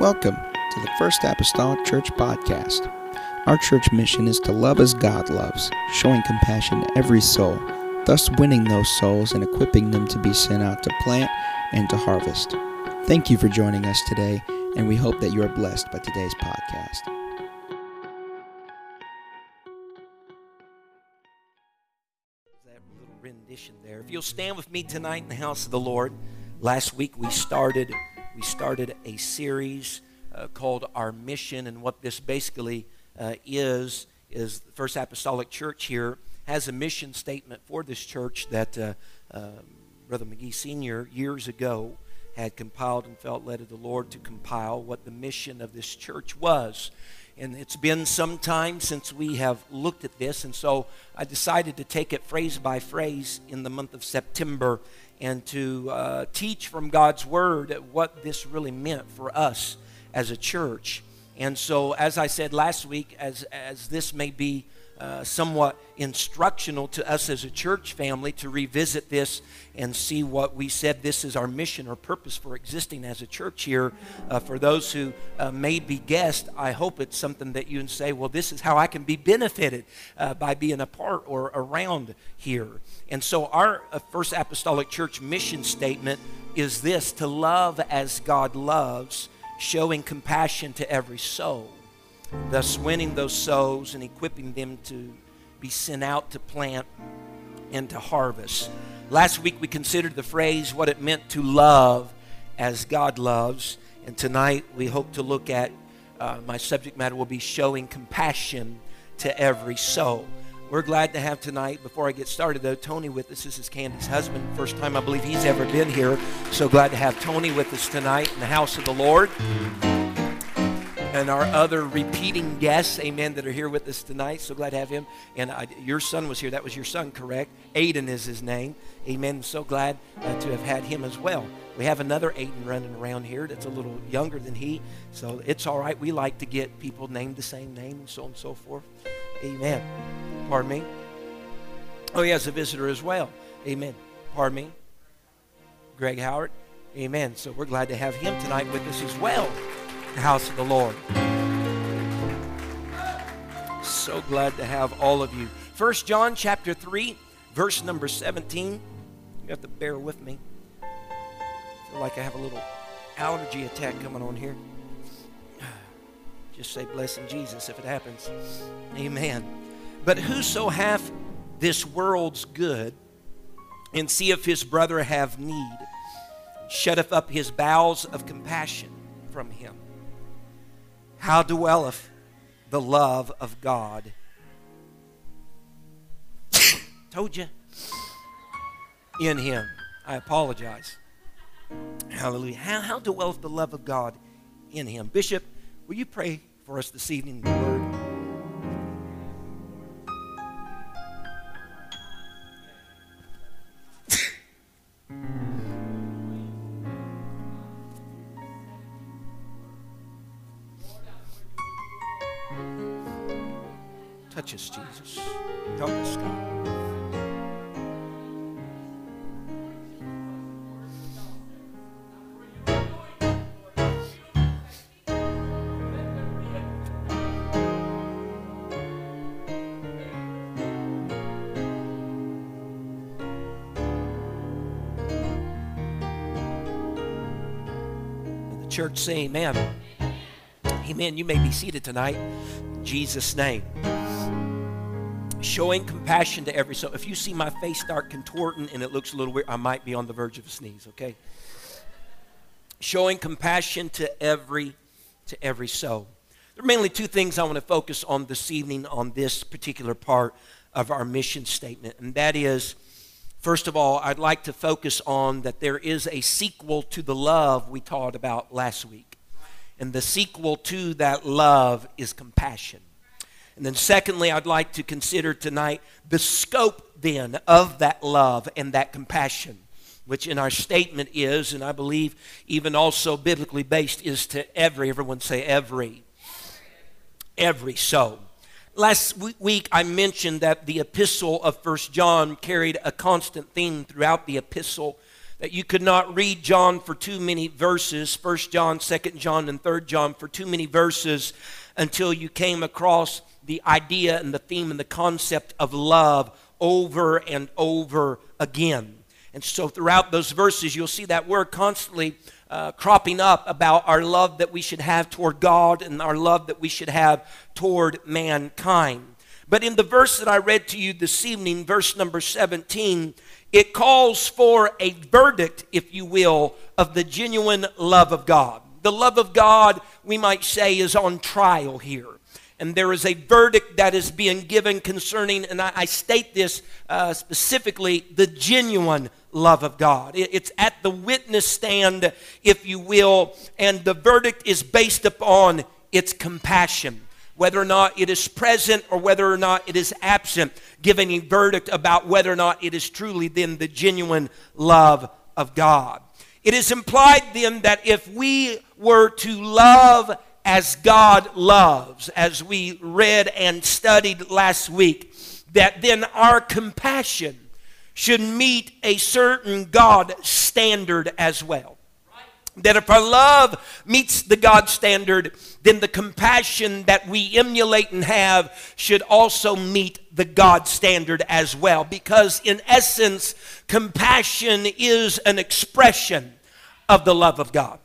Welcome to the First Apostolic Church Podcast. Our church mission is to love as God loves, showing compassion to every soul, thus winning those souls and equipping them to be sent out to plant and to harvest. Thank you for joining us today, and we hope that you are blessed by today's podcast. there. If you'll stand with me tonight in the house of the Lord. Last week we started we started a series uh, called Our Mission, and what this basically uh, is is the First Apostolic Church here has a mission statement for this church that uh, uh Brother McGee Senior years ago had compiled and felt led of the Lord to compile what the mission of this church was. And it's been some time since we have looked at this, and so I decided to take it phrase by phrase in the month of September and to uh, teach from God's Word what this really meant for us as a church. And so, as I said last week, as, as this may be uh, somewhat instructional to us as a church family to revisit this and see what we said this is our mission or purpose for existing as a church here. Uh, for those who uh, may be guests, I hope it's something that you can say, well, this is how I can be benefited uh, by being a part or around here. And so, our uh, First Apostolic Church mission statement is this to love as God loves, showing compassion to every soul thus winning those souls and equipping them to be sent out to plant and to harvest. Last week we considered the phrase what it meant to love as God loves, and tonight we hope to look at uh, my subject matter will be showing compassion to every soul. We're glad to have tonight, before I get started though, Tony with us. This is Candy's husband. First time I believe he's ever been here. So glad to have Tony with us tonight in the house of the Lord and our other repeating guests, amen, that are here with us tonight. So glad to have him. And I, your son was here. That was your son, correct? Aiden is his name. Amen. So glad uh, to have had him as well. We have another Aiden running around here that's a little younger than he. So it's all right. We like to get people named the same name and so on and so forth. Amen. Pardon me. Oh, he has a visitor as well. Amen. Pardon me. Greg Howard. Amen. So we're glad to have him tonight with us as well the house of the Lord. So glad to have all of you. First John chapter 3, verse number 17. You have to bear with me. I feel like I have a little allergy attack coming on here. Just say blessing Jesus if it happens. Amen. But whoso hath this world's good, and seeth his brother have need, shutteth up his bowels of compassion from him. How dwelleth the love of God? Told you. In him. I apologize. Hallelujah. How, how dwelleth the love of God in him? Bishop, will you pray for us this evening? Us, Jesus. Help us, God. The church say amen. Amen. You may be seated tonight. In Jesus' name showing compassion to every soul. If you see my face start contorting and it looks a little weird, I might be on the verge of a sneeze, okay? Showing compassion to every to every soul. There are mainly two things I want to focus on this evening on this particular part of our mission statement, and that is first of all, I'd like to focus on that there is a sequel to the love we taught about last week. And the sequel to that love is compassion. And then, secondly, I'd like to consider tonight the scope then of that love and that compassion, which in our statement is, and I believe even also biblically based, is to every, everyone say every, every soul. Last week I mentioned that the epistle of First John carried a constant theme throughout the epistle that you could not read John for too many verses, 1 John, 2 John, and 3 John, for too many verses until you came across the idea and the theme and the concept of love over and over again. And so throughout those verses, you'll see that word constantly uh, cropping up about our love that we should have toward God and our love that we should have toward mankind. But in the verse that I read to you this evening, verse number 17, it calls for a verdict, if you will, of the genuine love of God. The love of God, we might say, is on trial here. And there is a verdict that is being given concerning, and I, I state this uh, specifically, the genuine love of God. It, it's at the witness stand, if you will, and the verdict is based upon its compassion whether or not it is present or whether or not it is absent, giving a verdict about whether or not it is truly then the genuine love of God. It is implied then that if we were to love as God loves, as we read and studied last week, that then our compassion should meet a certain God standard as well. That if our love meets the God standard, then the compassion that we emulate and have should also meet the God standard as well. Because in essence, compassion is an expression of the love of God.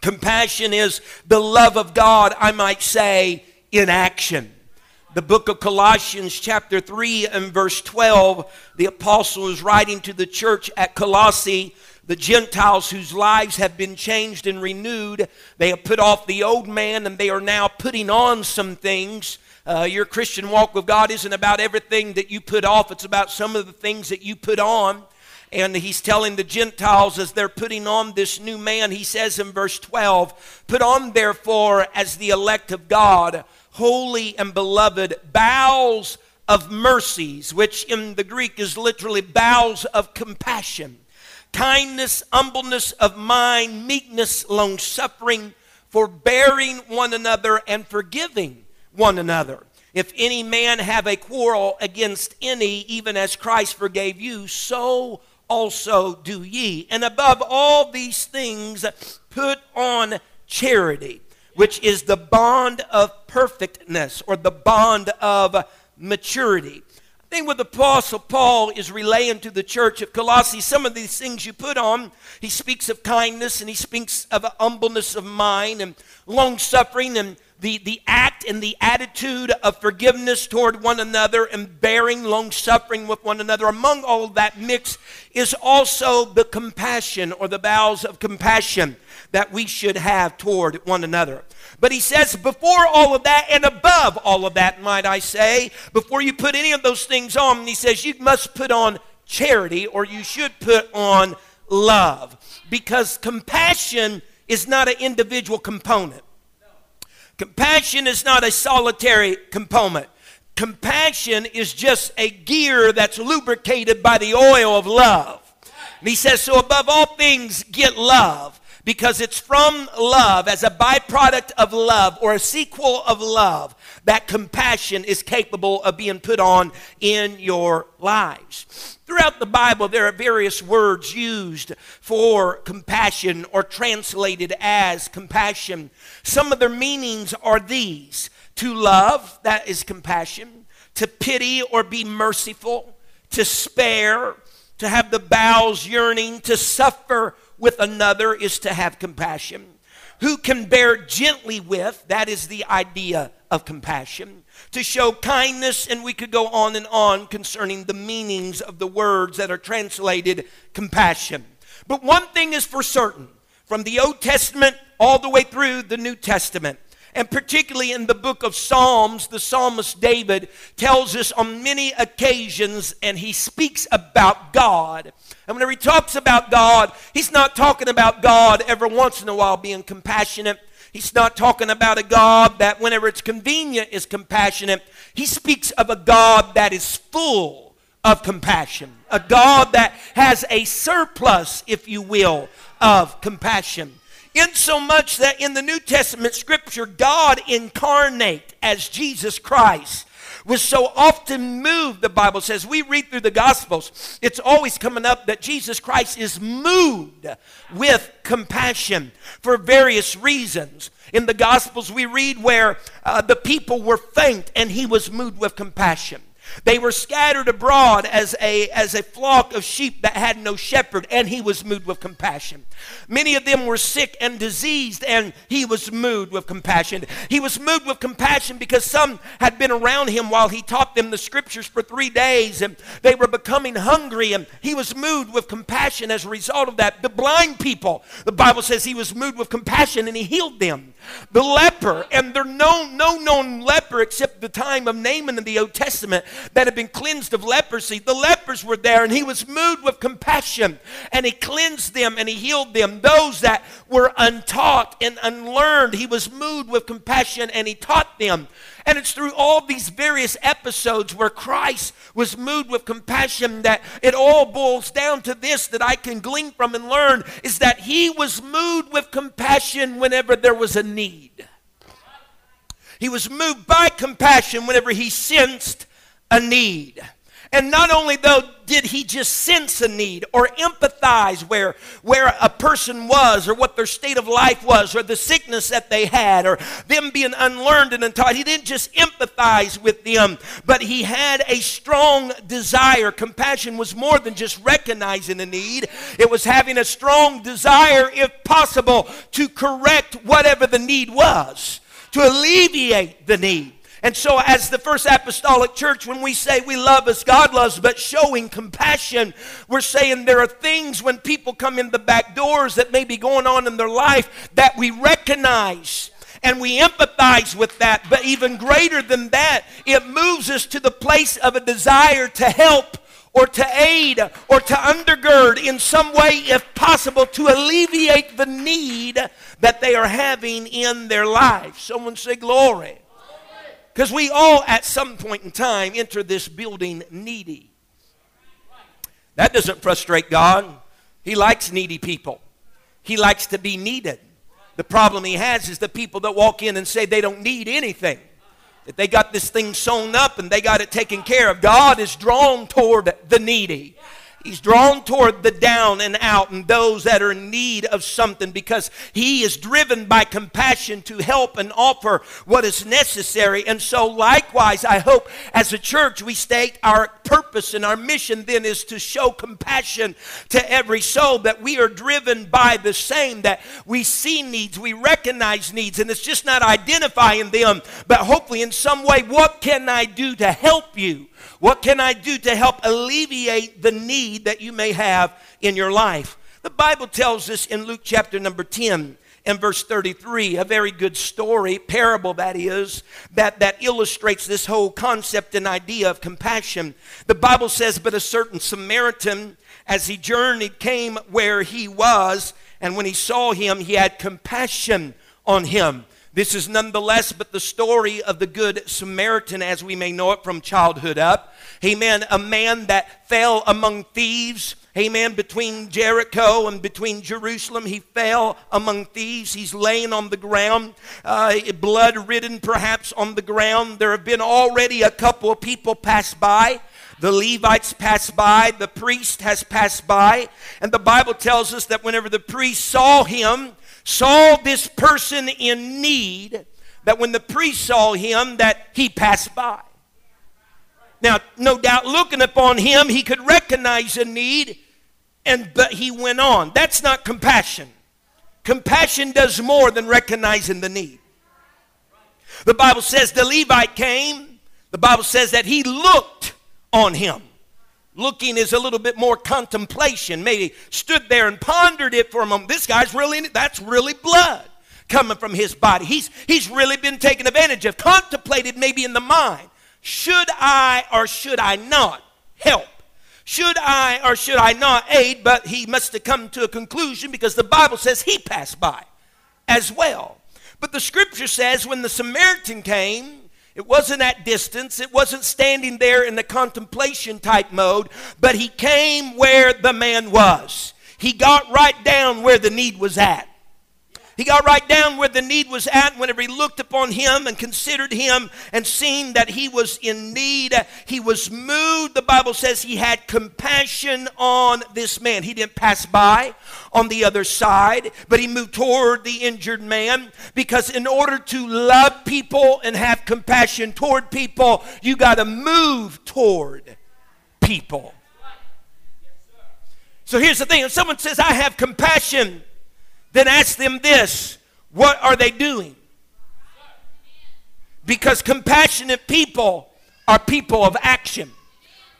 Compassion is the love of God, I might say, in action. The book of Colossians, chapter 3, and verse 12, the apostle is writing to the church at Colossae the Gentiles whose lives have been changed and renewed. They have put off the old man and they are now putting on some things. Uh, your Christian walk with God isn't about everything that you put off, it's about some of the things that you put on. And he's telling the Gentiles as they're putting on this new man, he says in verse 12, Put on therefore as the elect of God, holy and beloved, bowels of mercies, which in the Greek is literally bowels of compassion kindness, humbleness of mind, meekness, long suffering, forbearing one another, and forgiving one another. If any man have a quarrel against any, even as Christ forgave you, so also do ye. And above all these things, put on charity, which is the bond of perfectness or the bond of maturity thing with the Apostle Paul is relaying to the church of Colossae some of these things you put on. He speaks of kindness and he speaks of humbleness of mind and long suffering and the, the act and the attitude of forgiveness toward one another and bearing long suffering with one another. Among all that mix is also the compassion or the bowels of compassion that we should have toward one another. But he says, before all of that and above all of that, might I say, before you put any of those things on, he says, you must put on charity or you should put on love. Because compassion is not an individual component, compassion is not a solitary component. Compassion is just a gear that's lubricated by the oil of love. And he says, So above all things, get love because it's from love, as a byproduct of love or a sequel of love, that compassion is capable of being put on in your lives. Throughout the Bible, there are various words used for compassion or translated as compassion. Some of their meanings are these. To love, that is compassion, to pity or be merciful, to spare, to have the bowels yearning, to suffer with another is to have compassion. Who can bear gently with, that is the idea of compassion. To show kindness, and we could go on and on concerning the meanings of the words that are translated compassion. But one thing is for certain from the Old Testament all the way through the New Testament and particularly in the book of Psalms, the psalmist David tells us on many occasions, and he speaks about God. And whenever he talks about God, he's not talking about God every once in a while being compassionate. He's not talking about a God that, whenever it's convenient, is compassionate. He speaks of a God that is full of compassion, a God that has a surplus, if you will, of compassion. Insomuch that in the New Testament scripture, God incarnate as Jesus Christ was so often moved, the Bible says. We read through the Gospels, it's always coming up that Jesus Christ is moved with compassion for various reasons. In the Gospels, we read where uh, the people were faint and he was moved with compassion. They were scattered abroad as a, as a flock of sheep that had no shepherd, and he was moved with compassion. Many of them were sick and diseased, and he was moved with compassion. He was moved with compassion because some had been around him while he taught them the scriptures for three days, and they were becoming hungry, and he was moved with compassion as a result of that. The blind people, the Bible says he was moved with compassion and he healed them. The leper, and there no, no known leper except the time of Naaman in the Old Testament that had been cleansed of leprosy. The lepers were there, and he was moved with compassion, and he cleansed them and he healed them. Those that were untaught and unlearned, he was moved with compassion and he taught them. And it's through all these various episodes where Christ was moved with compassion that it all boils down to this that I can glean from and learn is that he was moved with compassion whenever there was a need. He was moved by compassion whenever he sensed a need. And not only though did he just sense a need or empathize where, where a person was or what their state of life was or the sickness that they had or them being unlearned and untaught. He didn't just empathize with them, but he had a strong desire. Compassion was more than just recognizing a need, it was having a strong desire, if possible, to correct whatever the need was, to alleviate the need. And so, as the first apostolic church, when we say we love as God loves, but showing compassion, we're saying there are things when people come in the back doors that may be going on in their life that we recognize and we empathize with that. But even greater than that, it moves us to the place of a desire to help or to aid or to undergird in some way, if possible, to alleviate the need that they are having in their life. Someone say, Glory. Because we all, at some point in time, enter this building needy. That doesn't frustrate God. He likes needy people, He likes to be needed. The problem He has is the people that walk in and say they don't need anything. That they got this thing sewn up and they got it taken care of. God is drawn toward the needy. He's drawn toward the down and out and those that are in need of something because he is driven by compassion to help and offer what is necessary. And so, likewise, I hope as a church we state our purpose and our mission then is to show compassion to every soul that we are driven by the same, that we see needs, we recognize needs, and it's just not identifying them, but hopefully in some way, what can I do to help you? What can I do to help alleviate the need that you may have in your life? The Bible tells us in Luke chapter number 10 and verse 33, a very good story, parable that is, that, that illustrates this whole concept and idea of compassion. The Bible says, But a certain Samaritan, as he journeyed, came where he was, and when he saw him, he had compassion on him this is nonetheless but the story of the Good Samaritan as we may know it from childhood up. Amen. A man that fell among thieves. Amen. Between Jericho and between Jerusalem, he fell among thieves. He's laying on the ground, uh, blood ridden perhaps on the ground. There have been already a couple of people pass by. The Levites passed by, the priest has passed by, and the Bible tells us that whenever the priest saw him, saw this person in need that when the priest saw him that he passed by. Now no doubt looking upon him he could recognize a need and but he went on. That's not compassion. Compassion does more than recognizing the need. The bible says the levite came. The bible says that he looked on him Looking is a little bit more contemplation. Maybe stood there and pondered it for a moment. This guy's really, that's really blood coming from his body. He's, he's really been taken advantage of. Contemplated maybe in the mind. Should I or should I not help? Should I or should I not aid? But he must have come to a conclusion because the Bible says he passed by as well. But the scripture says when the Samaritan came, it wasn't at distance. It wasn't standing there in the contemplation type mode, but he came where the man was. He got right down where the need was at. He got right down where the need was at. Whenever he looked upon him and considered him and seen that he was in need, he was moved. The Bible says he had compassion on this man. He didn't pass by on the other side, but he moved toward the injured man because in order to love people and have compassion toward people, you got to move toward people. So here's the thing if someone says, I have compassion, then ask them this what are they doing? Because compassionate people are people of action.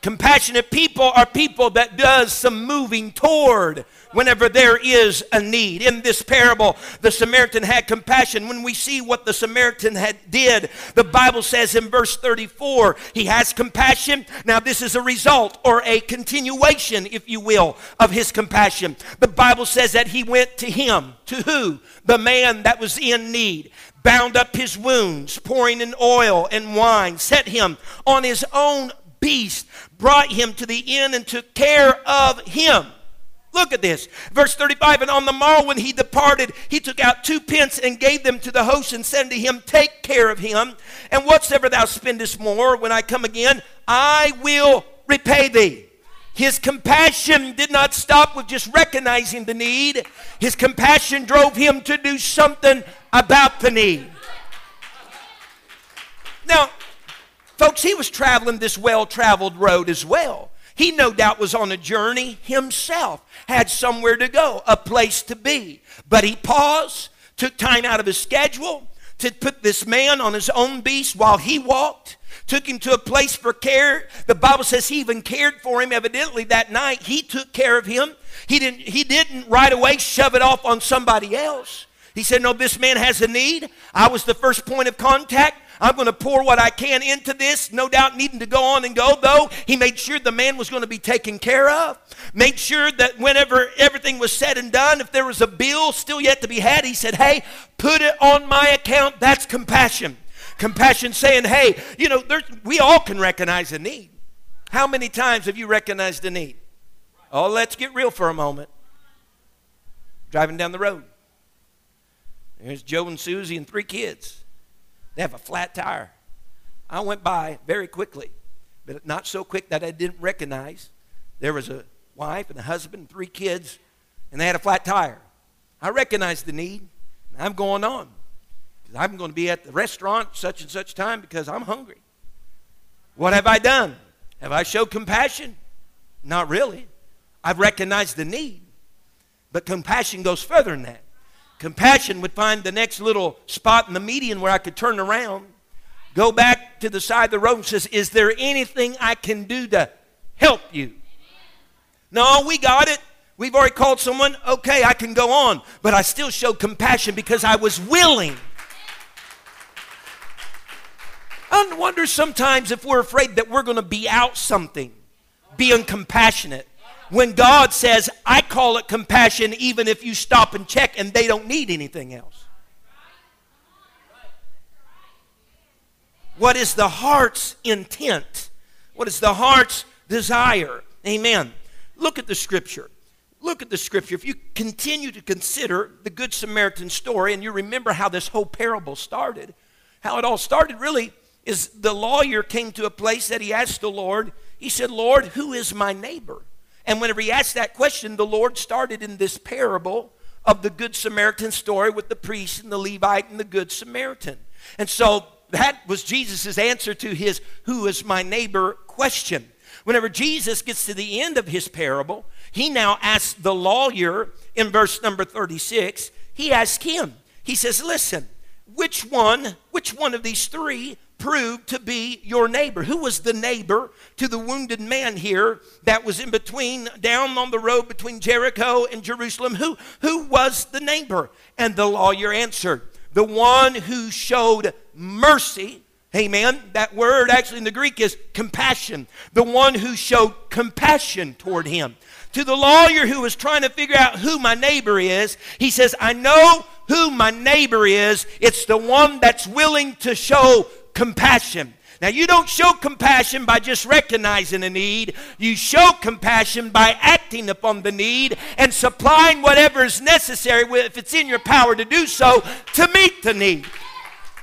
Compassionate people are people that does some moving toward whenever there is a need. In this parable, the Samaritan had compassion. When we see what the Samaritan had did, the Bible says in verse 34, he has compassion. Now this is a result or a continuation, if you will, of his compassion. The Bible says that he went to him. To who? The man that was in need bound up his wounds, pouring in oil and wine, set him on his own beast, brought him to the inn and took care of him. Look at this. Verse 35 And on the morrow when he departed, he took out two pence and gave them to the host and said to him, Take care of him, and whatsoever thou spendest more, when I come again, I will repay thee. His compassion did not stop with just recognizing the need, his compassion drove him to do something about the need. Now, Folks, he was traveling this well traveled road as well. He no doubt was on a journey himself, had somewhere to go, a place to be. But he paused, took time out of his schedule to put this man on his own beast while he walked, took him to a place for care. The Bible says he even cared for him evidently that night. He took care of him. He didn't, he didn't right away shove it off on somebody else. He said, No, this man has a need. I was the first point of contact. I'm going to pour what I can into this, no doubt needing to go on and go, though. He made sure the man was going to be taken care of. Made sure that whenever everything was said and done, if there was a bill still yet to be had, he said, Hey, put it on my account. That's compassion. Compassion saying, Hey, you know, we all can recognize a need. How many times have you recognized a need? Oh, let's get real for a moment. Driving down the road. There's Joe and Susie and three kids. They have a flat tire. I went by very quickly, but not so quick that I didn't recognize. There was a wife and a husband and three kids, and they had a flat tire. I recognized the need. I'm going on. I'm going to be at the restaurant such and such time because I'm hungry. What have I done? Have I showed compassion? Not really. I've recognized the need. But compassion goes further than that. Compassion would find the next little spot in the median where I could turn around, go back to the side of the road and says, Is there anything I can do to help you? No, we got it. We've already called someone. Okay, I can go on. But I still showed compassion because I was willing. I wonder sometimes if we're afraid that we're going to be out something, being compassionate when God says, I call it compassion even if you stop and check and they don't need anything else. What is the heart's intent? What is the heart's desire? Amen. Look at the scripture. Look at the scripture. If you continue to consider the Good Samaritan story and you remember how this whole parable started, how it all started really is the lawyer came to a place that he asked the Lord, he said, Lord, who is my neighbor? And whenever he asked that question, the Lord started in this parable of the Good Samaritan story with the priest and the Levite and the Good Samaritan. And so that was Jesus' answer to his who is my neighbor question. Whenever Jesus gets to the end of his parable, he now asks the lawyer in verse number 36, he asks him, he says, Listen, which one, which one of these three proved to be your neighbor. Who was the neighbor to the wounded man here that was in between, down on the road between Jericho and Jerusalem? Who, who was the neighbor? And the lawyer answered, The one who showed mercy. Amen. That word actually in the Greek is compassion. The one who showed compassion toward him. To the lawyer who was trying to figure out who my neighbor is, he says, I know who my neighbor is. It's the one that's willing to show compassion. Now, you don't show compassion by just recognizing a need. You show compassion by acting upon the need and supplying whatever is necessary, if it's in your power to do so, to meet the need.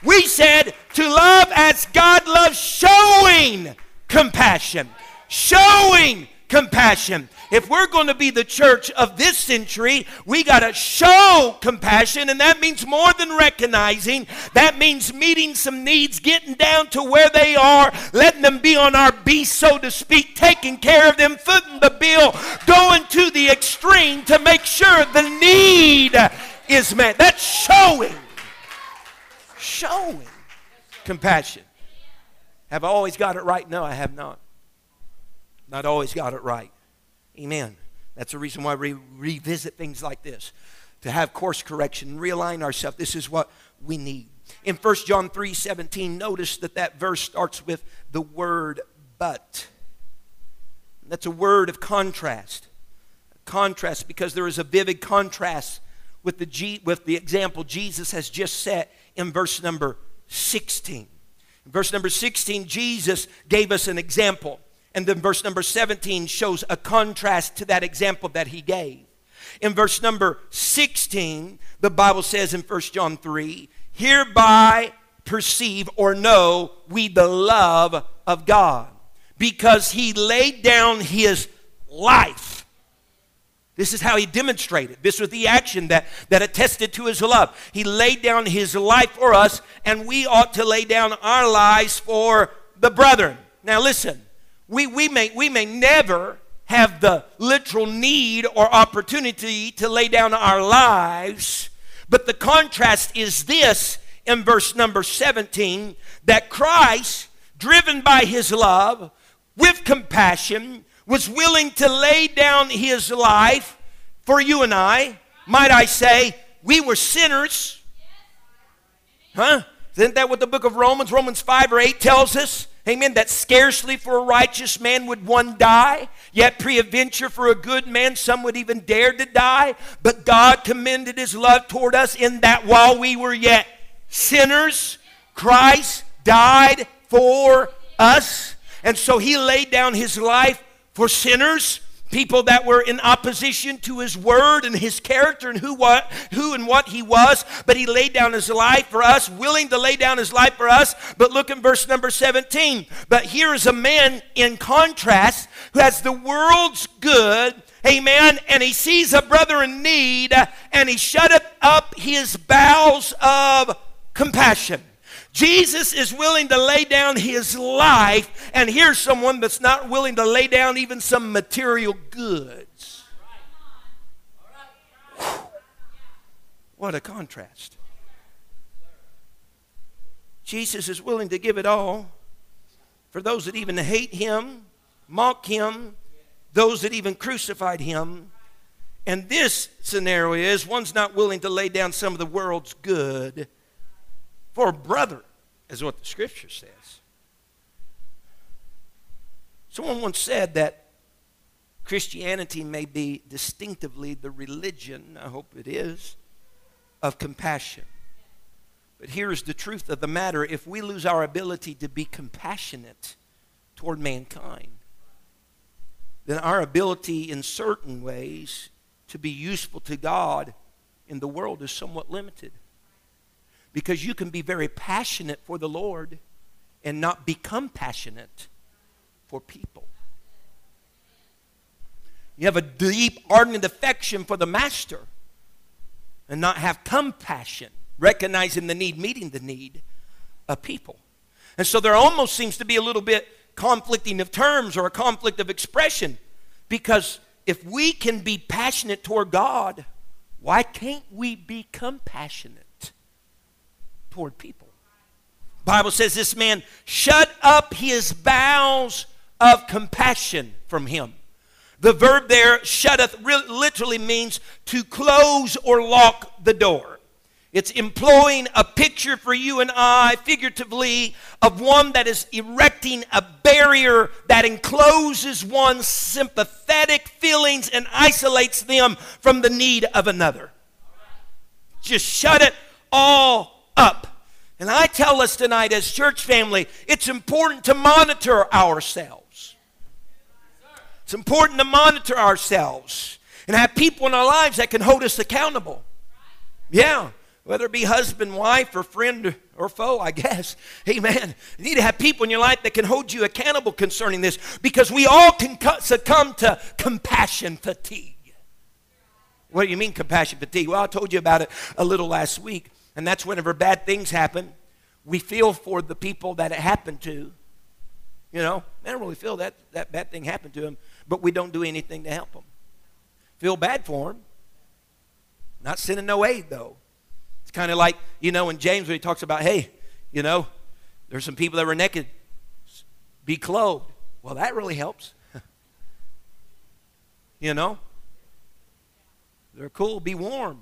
We said to love as God loves, showing compassion. Showing compassion. If we're going to be the church of this century, we got to show compassion, and that means more than recognizing. That means meeting some needs, getting down to where they are, letting them be on our beast, so to speak, taking care of them, footing the bill, going to the extreme to make sure the need is met. That's showing showing compassion. Have I always got it right? No, I have not. Not always got it right. Amen. That's the reason why we revisit things like this to have course correction, realign ourselves. This is what we need. In 1 John 3 17, notice that that verse starts with the word but. That's a word of contrast. Contrast because there is a vivid contrast with the, G, with the example Jesus has just set in verse number 16. In verse number 16, Jesus gave us an example. And then verse number 17 shows a contrast to that example that he gave. In verse number 16, the Bible says in 1 John 3, hereby perceive or know we the love of God, because he laid down his life this is how he demonstrated. This was the action that, that attested to his love. He laid down his life for us, and we ought to lay down our lives for the brethren. Now, listen, we, we, may, we may never have the literal need or opportunity to lay down our lives, but the contrast is this in verse number 17 that Christ, driven by his love, with compassion, was willing to lay down his life for you and I. Might I say, we were sinners. Huh? Isn't that what the book of Romans, Romans 5 or 8 tells us? Amen. That scarcely for a righteous man would one die, yet preadventure for a good man some would even dare to die. But God commended his love toward us in that while we were yet sinners, Christ died for us. And so he laid down his life for sinners, people that were in opposition to his word and his character and who what who and what he was but he laid down his life for us willing to lay down his life for us. But look in verse number 17 but here is a man in contrast who has the world's good amen and he sees a brother in need and he shutteth up his bowels of compassion Jesus is willing to lay down his life, and here's someone that's not willing to lay down even some material goods. What a contrast. Jesus is willing to give it all for those that even hate him, mock him, those that even crucified him. And this scenario is one's not willing to lay down some of the world's good for a brother, is what the scripture says. Someone once said that Christianity may be distinctively the religion, I hope it is, of compassion. But here's the truth of the matter if we lose our ability to be compassionate toward mankind, then our ability in certain ways to be useful to God in the world is somewhat limited. Because you can be very passionate for the Lord and not become passionate for people. You have a deep, ardent affection for the Master and not have compassion, recognizing the need, meeting the need of people. And so there almost seems to be a little bit conflicting of terms or a conflict of expression because if we can be passionate toward God, why can't we be compassionate? Toward people. Bible says this man shut up his bowels of compassion from him. The verb there, shutteth, literally means to close or lock the door. It's employing a picture for you and I, figuratively, of one that is erecting a barrier that encloses one's sympathetic feelings and isolates them from the need of another. Just shut it all up. And I tell us tonight as church family, it's important to monitor ourselves. It's important to monitor ourselves and have people in our lives that can hold us accountable. Yeah, whether it be husband, wife, or friend or foe, I guess. Amen. You need to have people in your life that can hold you accountable concerning this because we all can succumb to compassion fatigue. What do you mean compassion fatigue? Well, I told you about it a little last week, and that's whenever bad things happen, we feel for the people that it happened to. You know, I don't really feel that that bad thing happened to them, but we don't do anything to help them. Feel bad for them. Not sending no aid, though. It's kind of like, you know, in James when he talks about, hey, you know, there's some people that were naked, be clothed. Well, that really helps. you know? They're cool, be warm.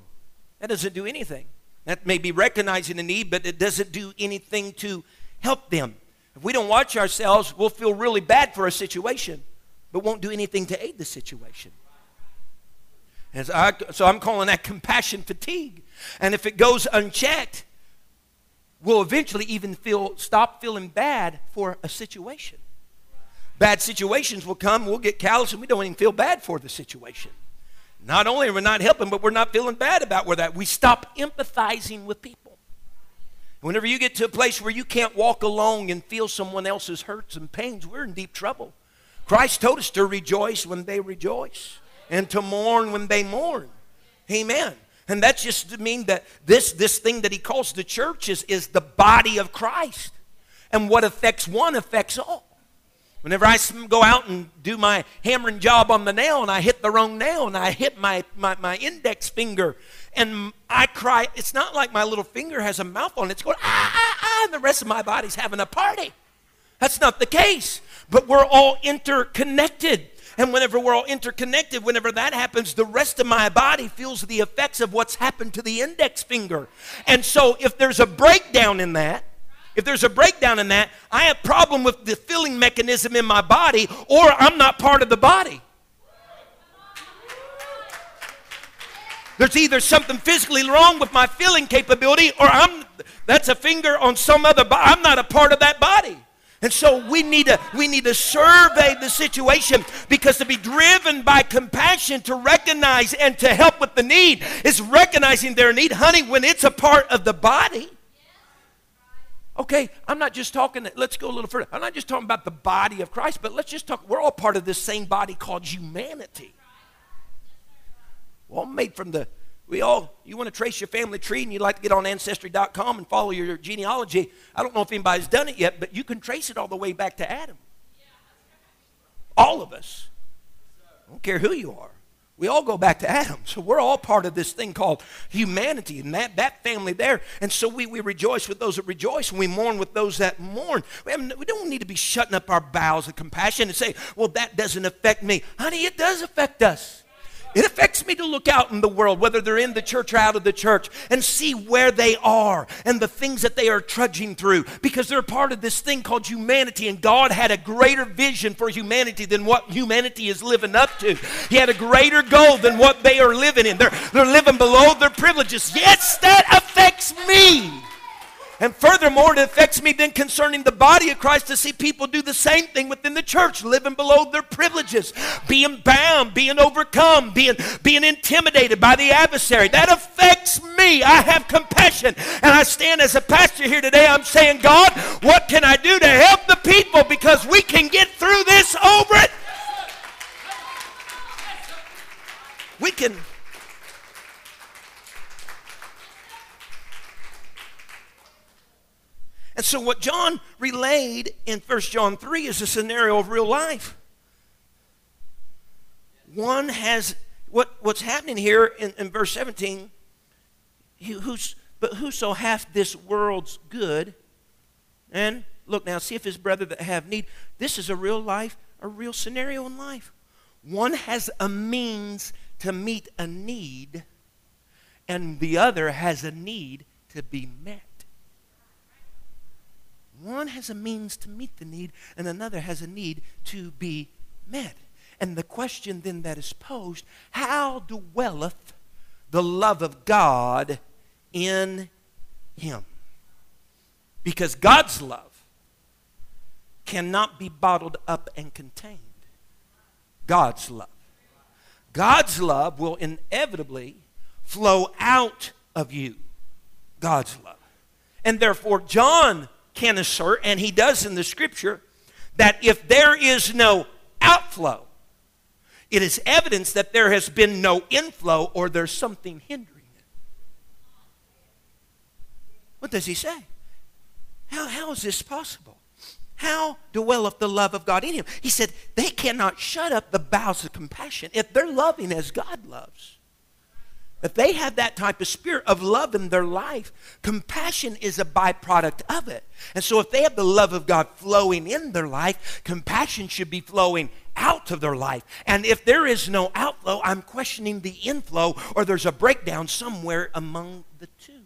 That doesn't do anything. That may be recognizing the need, but it doesn't do anything to help them. If we don't watch ourselves, we'll feel really bad for a situation, but won't do anything to aid the situation. So, I, so I'm calling that compassion fatigue. And if it goes unchecked, we'll eventually even feel stop feeling bad for a situation. Bad situations will come, we'll get callous, and we don't even feel bad for the situation. Not only are we not helping, but we're not feeling bad about where that. We stop empathizing with people. Whenever you get to a place where you can't walk alone and feel someone else's hurts and pains, we're in deep trouble. Christ told us to rejoice when they rejoice and to mourn when they mourn. Amen. And that's just to mean that this, this thing that he calls the church is, is the body of Christ. And what affects one affects all. Whenever I go out and do my hammering job on the nail and I hit the wrong nail and I hit my, my, my index finger and I cry, it's not like my little finger has a mouth on it. It's going, ah, ah, ah, and the rest of my body's having a party. That's not the case. But we're all interconnected. And whenever we're all interconnected, whenever that happens, the rest of my body feels the effects of what's happened to the index finger. And so if there's a breakdown in that, if there's a breakdown in that, I have problem with the feeling mechanism in my body or I'm not part of the body. There's either something physically wrong with my feeling capability or I'm that's a finger on some other body. I'm not a part of that body. And so we need to we need to survey the situation because to be driven by compassion to recognize and to help with the need is recognizing their need, honey, when it's a part of the body. Okay, I'm not just talking, let's go a little further. I'm not just talking about the body of Christ, but let's just talk, we're all part of this same body called humanity. We're all made from the, we all, you want to trace your family tree and you'd like to get on Ancestry.com and follow your genealogy. I don't know if anybody's done it yet, but you can trace it all the way back to Adam. All of us. I don't care who you are. We all go back to Adam. So we're all part of this thing called humanity and that, that family there. And so we, we rejoice with those that rejoice and we mourn with those that mourn. We, we don't need to be shutting up our bowels of compassion and say, well, that doesn't affect me. Honey, it does affect us. It affects me to look out in the world, whether they're in the church or out of the church, and see where they are and the things that they are trudging through because they're part of this thing called humanity. And God had a greater vision for humanity than what humanity is living up to. He had a greater goal than what they are living in. They're, they're living below their privileges. Yes, that affects me. And furthermore, it affects me then concerning the body of Christ to see people do the same thing within the church, living below their privileges, being bound, being overcome, being, being intimidated by the adversary. That affects me. I have compassion. And I stand as a pastor here today. I'm saying, God, what can I do to help the people? Because we can get through this over it. We can And so, what John relayed in 1 John 3 is a scenario of real life. One has, what, what's happening here in, in verse 17, who's, but whoso hath this world's good, and look now, see if his brother that have need. This is a real life, a real scenario in life. One has a means to meet a need, and the other has a need to be met. One has a means to meet the need, and another has a need to be met. And the question then that is posed how dwelleth the love of God in him? Because God's love cannot be bottled up and contained. God's love. God's love will inevitably flow out of you. God's love. And therefore, John can assert, and he does in the scripture, that if there is no outflow, it is evidence that there has been no inflow or there's something hindering it. What does he say? How, how is this possible? How dwelleth the love of God in him? He said, they cannot shut up the bowels of compassion if they're loving as God loves. If they have that type of spirit of love in their life, compassion is a byproduct of it. And so, if they have the love of God flowing in their life, compassion should be flowing out of their life. And if there is no outflow, I'm questioning the inflow, or there's a breakdown somewhere among the two.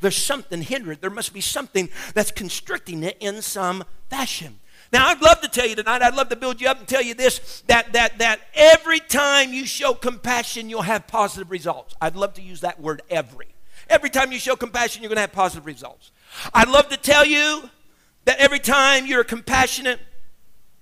There's something hindered. There must be something that's constricting it in some fashion. Now, I'd love to tell you tonight, I'd love to build you up and tell you this that, that, that every time you show compassion, you'll have positive results. I'd love to use that word every. Every time you show compassion, you're going to have positive results. I'd love to tell you that every time you're compassionate,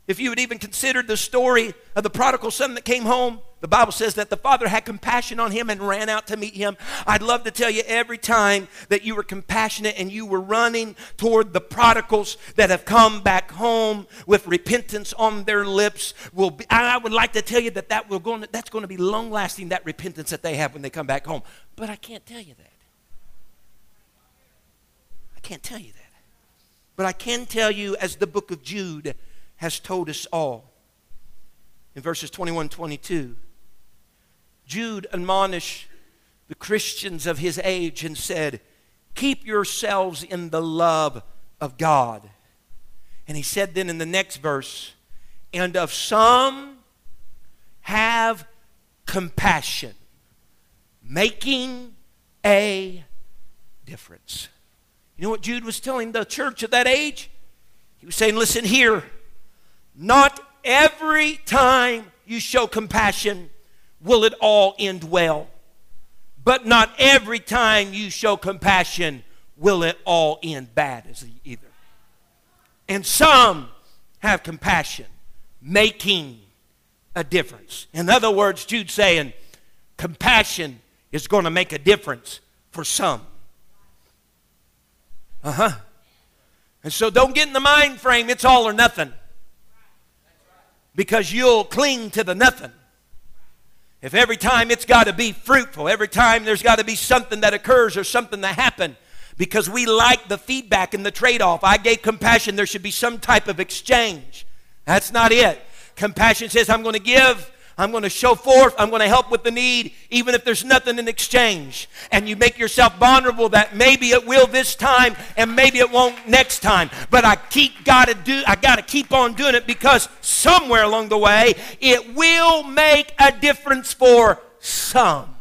if you had even considered the story of the prodigal son that came home, the Bible says that the father had compassion on him and ran out to meet him. I'd love to tell you every time that you were compassionate and you were running toward the prodigals that have come back home with repentance on their lips, will be, I would like to tell you that, that will go, that's going to be long lasting, that repentance that they have when they come back home. But I can't tell you that. I can't tell you that. But I can tell you, as the book of Jude has told us all. In verses 21 22, Jude admonished the Christians of his age and said, Keep yourselves in the love of God. And he said then in the next verse, And of some have compassion, making a difference. You know what Jude was telling the church of that age? He was saying, Listen here not every time you show compassion will it all end well. But not every time you show compassion will it all end bad either. And some have compassion, making a difference. In other words, Jude saying, compassion is going to make a difference for some. Uh huh. And so don't get in the mind frame, it's all or nothing because you'll cling to the nothing. If every time it's got to be fruitful, every time there's got to be something that occurs or something that happened, because we like the feedback and the trade off. I gave compassion, there should be some type of exchange. That's not it. Compassion says, I'm going to give I'm going to show forth. I'm going to help with the need, even if there's nothing in exchange. And you make yourself vulnerable that maybe it will this time and maybe it won't next time. But I keep got to do. I got to keep on doing it because somewhere along the way it will make a difference for some.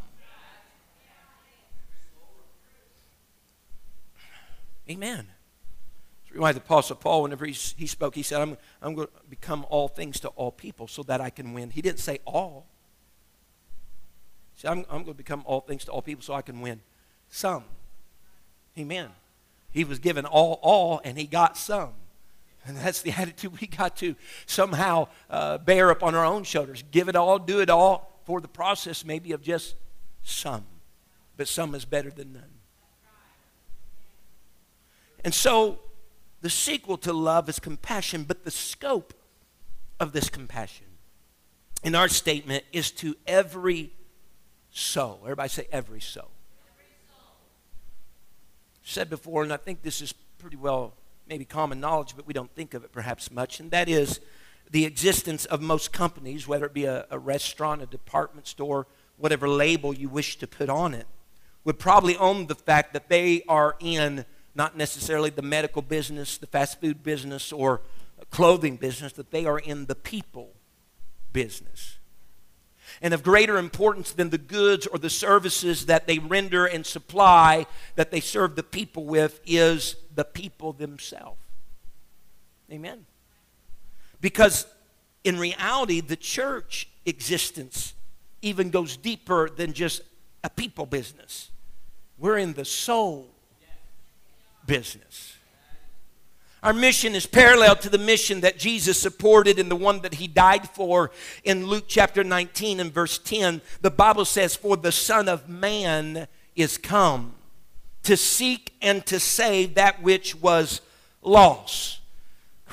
Amen why the Apostle Paul, whenever he, he spoke, he said, I'm, I'm going to become all things to all people so that I can win. He didn't say all. He said, I'm, I'm going to become all things to all people so I can win some. Amen. He was given all, all, and he got some. And that's the attitude we got to somehow uh, bear up on our own shoulders. Give it all, do it all for the process maybe of just some. But some is better than none. And so the sequel to love is compassion, but the scope of this compassion in our statement is to every soul. Everybody say every soul. Every soul. Said before, and I think this is pretty well maybe common knowledge, but we don't think of it perhaps much, and that is the existence of most companies, whether it be a, a restaurant, a department store, whatever label you wish to put on it, would probably own the fact that they are in not necessarily the medical business, the fast food business, or clothing business, that they are in the people business. And of greater importance than the goods or the services that they render and supply that they serve the people with is the people themselves. Amen. Because in reality, the church existence even goes deeper than just a people business. We're in the soul business. Our mission is parallel to the mission that Jesus supported and the one that he died for in Luke chapter 19 and verse 10. The Bible says, For the Son of Man is come to seek and to save that which was lost.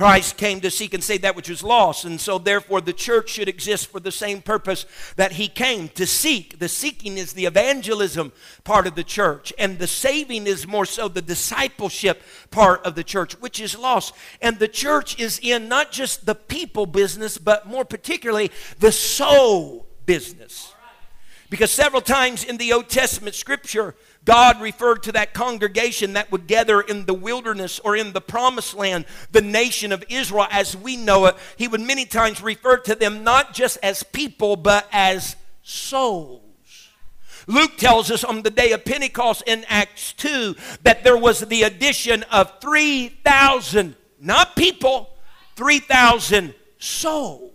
Christ came to seek and save that which was lost. And so, therefore, the church should exist for the same purpose that he came to seek. The seeking is the evangelism part of the church, and the saving is more so the discipleship part of the church, which is lost. And the church is in not just the people business, but more particularly the soul business. Because several times in the Old Testament scripture, God referred to that congregation that would gather in the wilderness or in the promised land, the nation of Israel as we know it. He would many times refer to them not just as people, but as souls. Luke tells us on the day of Pentecost in Acts 2 that there was the addition of 3,000, not people, 3,000 souls.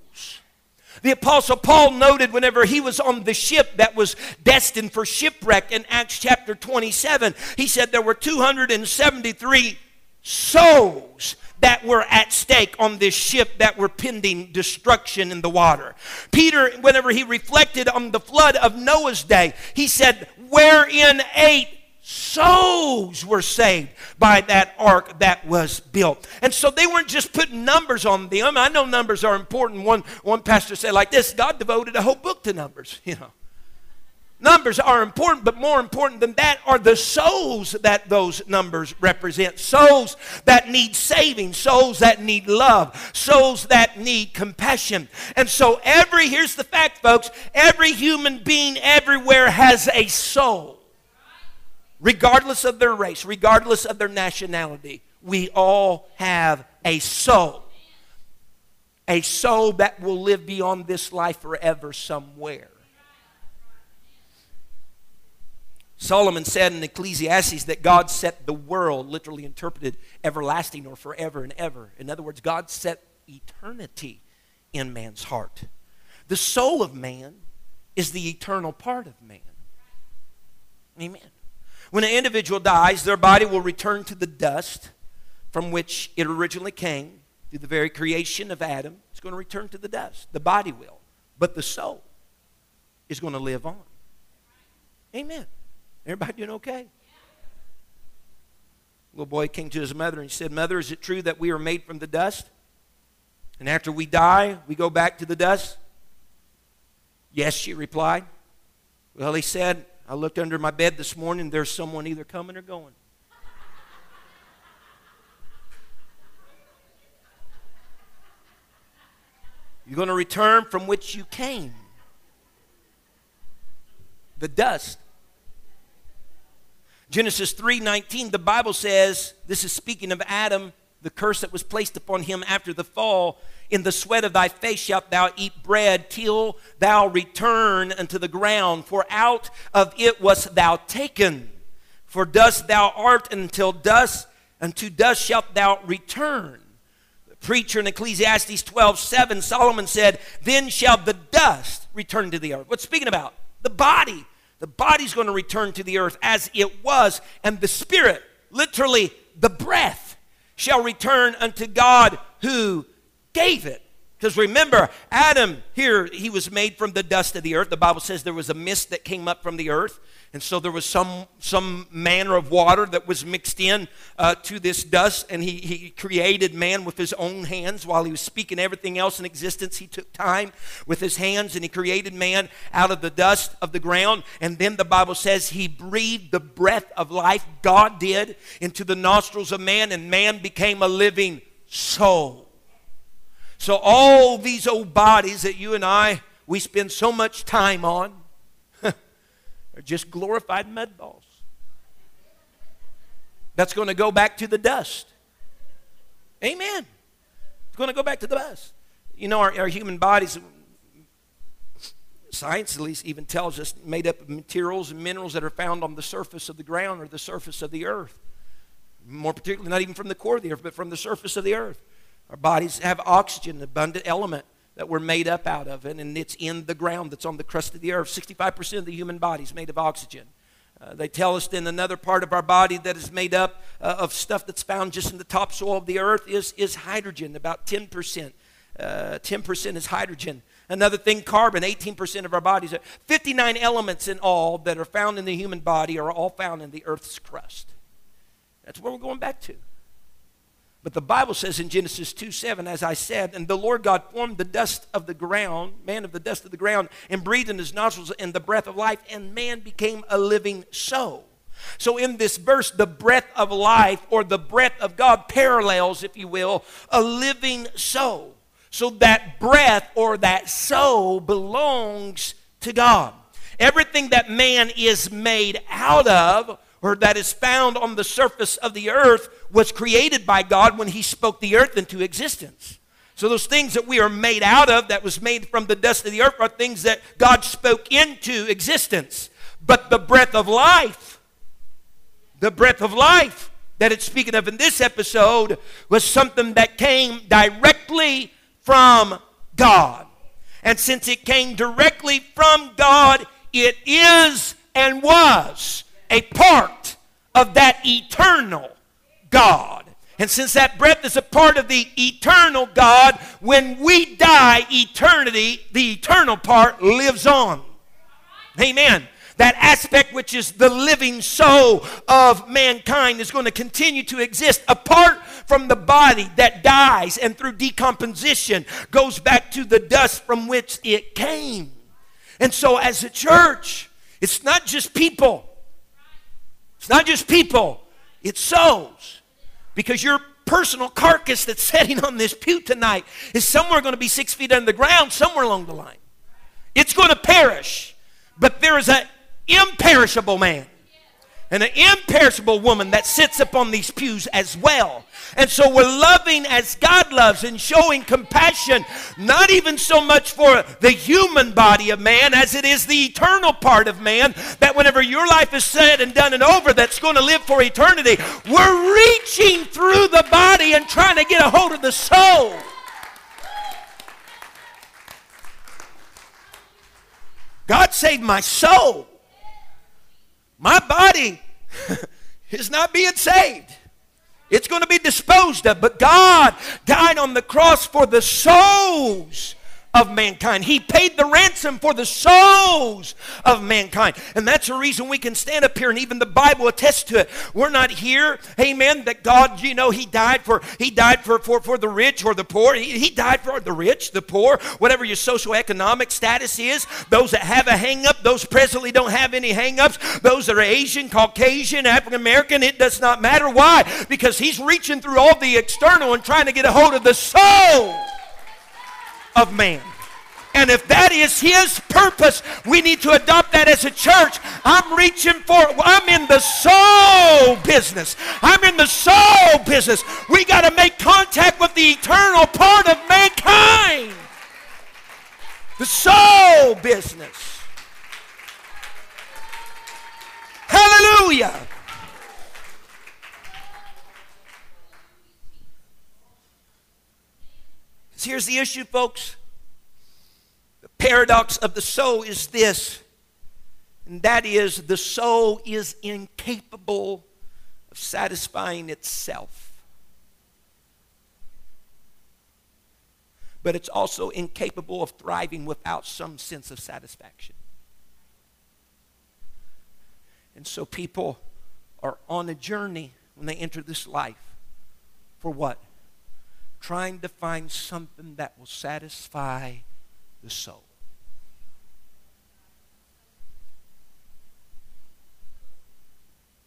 The Apostle Paul noted whenever he was on the ship that was destined for shipwreck in Acts chapter 27, he said there were 273 souls that were at stake on this ship that were pending destruction in the water. Peter, whenever he reflected on the flood of Noah's day, he said, Wherein eight souls were saved by that ark that was built. And so they weren't just putting numbers on them. I know numbers are important. One, one pastor said like this, God devoted a whole book to numbers, you know. Numbers are important, but more important than that are the souls that those numbers represent. Souls that need saving, souls that need love, souls that need compassion. And so, every, here's the fact, folks every human being everywhere has a soul regardless of their race, regardless of their nationality, we all have a soul. A soul that will live beyond this life forever somewhere. Solomon said in Ecclesiastes that God set the world, literally interpreted everlasting or forever and ever. In other words, God set eternity in man's heart. The soul of man is the eternal part of man. Amen. When an individual dies, their body will return to the dust from which it originally came through the very creation of Adam. It's going to return to the dust. The body will. But the soul is going to live on. Amen. Everybody doing okay? Little boy came to his mother and he said, Mother, is it true that we are made from the dust? And after we die, we go back to the dust? Yes, she replied. Well, he said, I looked under my bed this morning, there's someone either coming or going. You're going to return from which you came the dust. Genesis 3:19 the Bible says this is speaking of Adam the curse that was placed upon him after the fall in the sweat of thy face shalt thou eat bread till thou return unto the ground, for out of it wast thou taken. For dust thou art until dust, unto dust shalt thou return. The preacher in Ecclesiastes 12 7, Solomon said, Then shall the dust return to the earth. What's speaking about? The body. The body's going to return to the earth as it was, and the spirit, literally the breath, shall return unto God who gave it. Because remember, Adam here, he was made from the dust of the earth. The Bible says there was a mist that came up from the earth. And so there was some, some manner of water that was mixed in uh, to this dust. And he, he created man with his own hands while he was speaking everything else in existence. He took time with his hands and he created man out of the dust of the ground. And then the Bible says he breathed the breath of life, God did, into the nostrils of man, and man became a living soul. So, all these old bodies that you and I, we spend so much time on, are just glorified mud balls. That's going to go back to the dust. Amen. It's going to go back to the dust. You know, our, our human bodies, science at least even tells us, made up of materials and minerals that are found on the surface of the ground or the surface of the earth. More particularly, not even from the core of the earth, but from the surface of the earth. Our bodies have oxygen, an abundant element that we're made up out of, and and it's in the ground that's on the crust of the earth. 65% of the human body is made of oxygen. Uh, they tell us in another part of our body that is made up uh, of stuff that's found just in the topsoil of the earth is, is hydrogen, about 10%. Uh, 10% is hydrogen. Another thing, carbon, 18% of our bodies. 59 elements in all that are found in the human body are all found in the earth's crust. That's where we're going back to. But the Bible says in Genesis 2 7, as I said, and the Lord God formed the dust of the ground, man of the dust of the ground, and breathed in his nostrils and the breath of life, and man became a living soul. So, in this verse, the breath of life or the breath of God parallels, if you will, a living soul. So, that breath or that soul belongs to God. Everything that man is made out of or that is found on the surface of the earth was created by God when He spoke the earth into existence. So, those things that we are made out of, that was made from the dust of the earth, are things that God spoke into existence. But the breath of life, the breath of life that it's speaking of in this episode was something that came directly from God. And since it came directly from God, it is and was a part of that eternal God. And since that breath is a part of the eternal God, when we die, eternity, the eternal part lives on. Amen. That aspect which is the living soul of mankind is going to continue to exist apart from the body that dies and through decomposition goes back to the dust from which it came. And so, as a church, it's not just people, it's not just people, it's souls. Because your personal carcass that's sitting on this pew tonight is somewhere going to be six feet under the ground, somewhere along the line. It's going to perish. But there is an imperishable man and an imperishable woman that sits upon these pews as well. And so we're loving as God loves and showing compassion, not even so much for the human body of man as it is the eternal part of man, that whenever your life is said and done and over, that's going to live for eternity. We're reaching through the body and trying to get a hold of the soul. God saved my soul. My body is not being saved. It's going to be disposed of. But God died on the cross for the souls of mankind. He paid the ransom for the souls of mankind. And that's the reason we can stand up here and even the Bible attests to it. We're not here, amen, that God, you know, He died for He died for, for, for the rich or the poor. He, he died for the rich, the poor, whatever your socioeconomic status is. Those that have a hang up, those presently don't have any hang ups, those that are Asian, Caucasian, African American, it does not matter. Why? Because He's reaching through all the external and trying to get a hold of the soul of man. And if that is his purpose, we need to adopt that as a church. I'm reaching for, I'm in the soul business. I'm in the soul business. We got to make contact with the eternal part of mankind. The soul business. Hallelujah. Here's the issue, folks. The paradox of the soul is this, and that is the soul is incapable of satisfying itself. But it's also incapable of thriving without some sense of satisfaction. And so people are on a journey when they enter this life for what? Trying to find something that will satisfy the soul.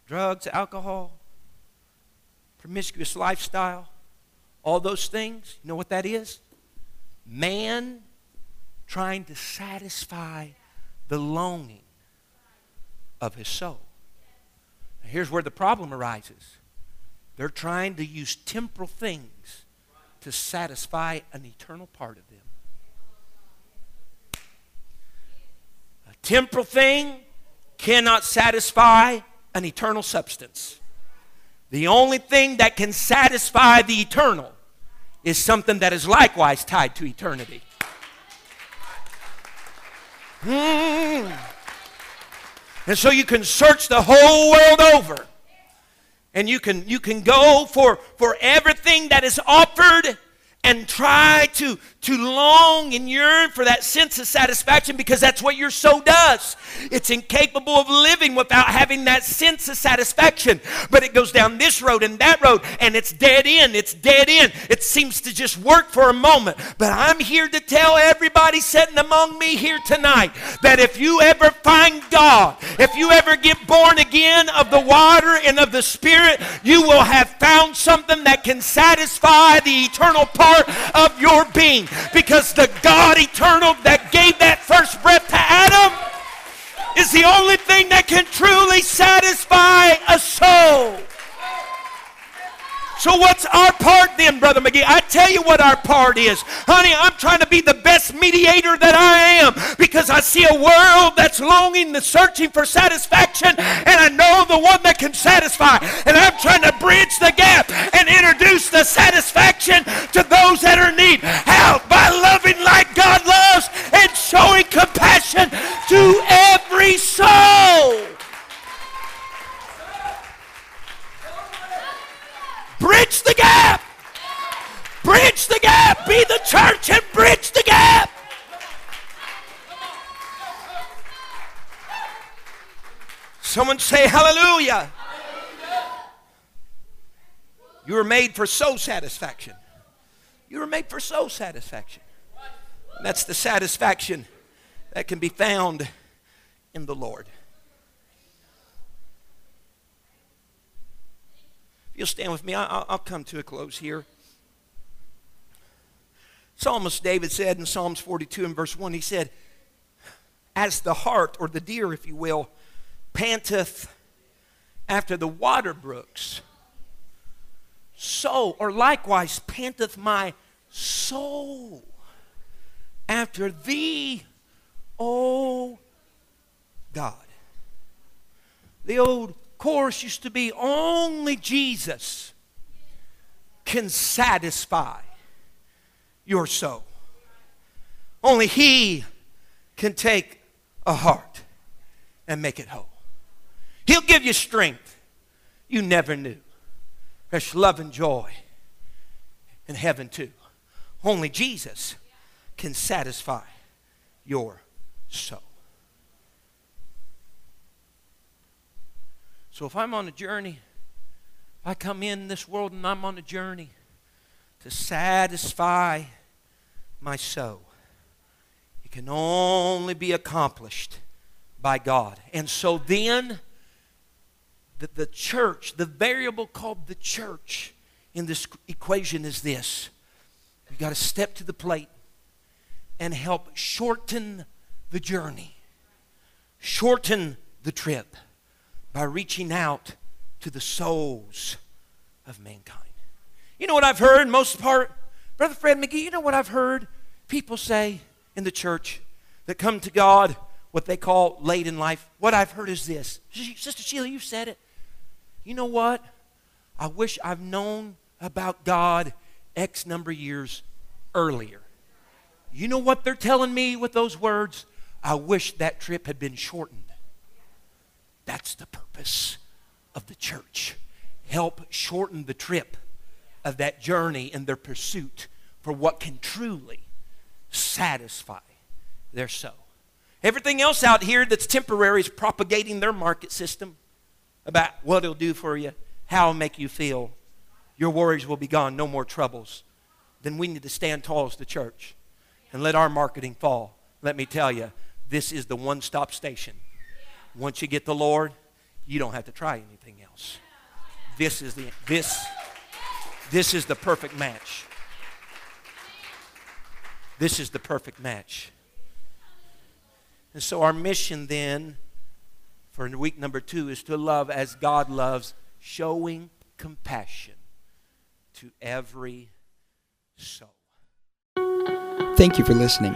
Drugs, alcohol, promiscuous lifestyle, all those things, you know what that is? Man trying to satisfy the longing of his soul. Now, here's where the problem arises. They're trying to use temporal things to satisfy an eternal part of them. A temporal thing cannot satisfy an eternal substance. The only thing that can satisfy the eternal is something that is likewise tied to eternity. Hmm. And so you can search the whole world over. And you can, you can go for, for everything that is offered and try to, to long and yearn for that sense of satisfaction because that's what your soul does. It's incapable of living without having that sense of satisfaction. But it goes down this road and that road, and it's dead end. It's dead end. It seems to just work for a moment. But I'm here to tell everybody sitting among me here tonight that if you ever find God, if you ever get born again of the water and of the Spirit, you will have found something that can satisfy the eternal part part of your being. Because the God eternal that gave that first breath to Adam is the only thing that can truly satisfy a soul. So, what's our part then, Brother McGee? I tell you what our part is. Honey, I'm trying to be the best mediator that I am because I see a world that's longing, and searching for satisfaction, and I know the one that can satisfy. And I'm trying to bridge the gap and introduce the satisfaction to those that are in need. How? By loving like God loves and showing compassion to every soul. Bridge the gap. Bridge the gap. Be the church and bridge the gap. Someone say hallelujah. You were made for soul satisfaction. You were made for soul satisfaction. That's the satisfaction that can be found in the Lord. You'll stand with me, I'll, I'll come to a close here. Psalmist David said in Psalms 42 and verse 1, he said, As the hart, or the deer, if you will, panteth after the water brooks, so, or likewise, panteth my soul after thee, O God. The old course used to be only Jesus can satisfy your soul. Only He can take a heart and make it whole. He'll give you strength you never knew. There's love and joy in heaven too. Only Jesus can satisfy your soul. So if I'm on a journey, if I come in this world and I'm on a journey to satisfy my soul, it can only be accomplished by God. And so then, the, the church, the variable called the church in this equation is this you got to step to the plate and help shorten the journey, shorten the trip by reaching out to the souls of mankind. You know what I've heard most part? Brother Fred McGee, you know what I've heard people say in the church that come to God what they call late in life? What I've heard is this. Sister Sheila, you said it. You know what? I wish I've known about God X number of years earlier. You know what they're telling me with those words? I wish that trip had been shortened. That's the purpose of the church. Help shorten the trip of that journey in their pursuit for what can truly satisfy their soul. Everything else out here that's temporary is propagating their market system about what it'll do for you, how it'll make you feel. Your worries will be gone, no more troubles. Then we need to stand tall as the church and let our marketing fall. Let me tell you, this is the one stop station once you get the Lord, you don't have to try anything else. This is the this this is the perfect match. This is the perfect match. And so our mission then for week number 2 is to love as God loves, showing compassion to every soul. Thank you for listening.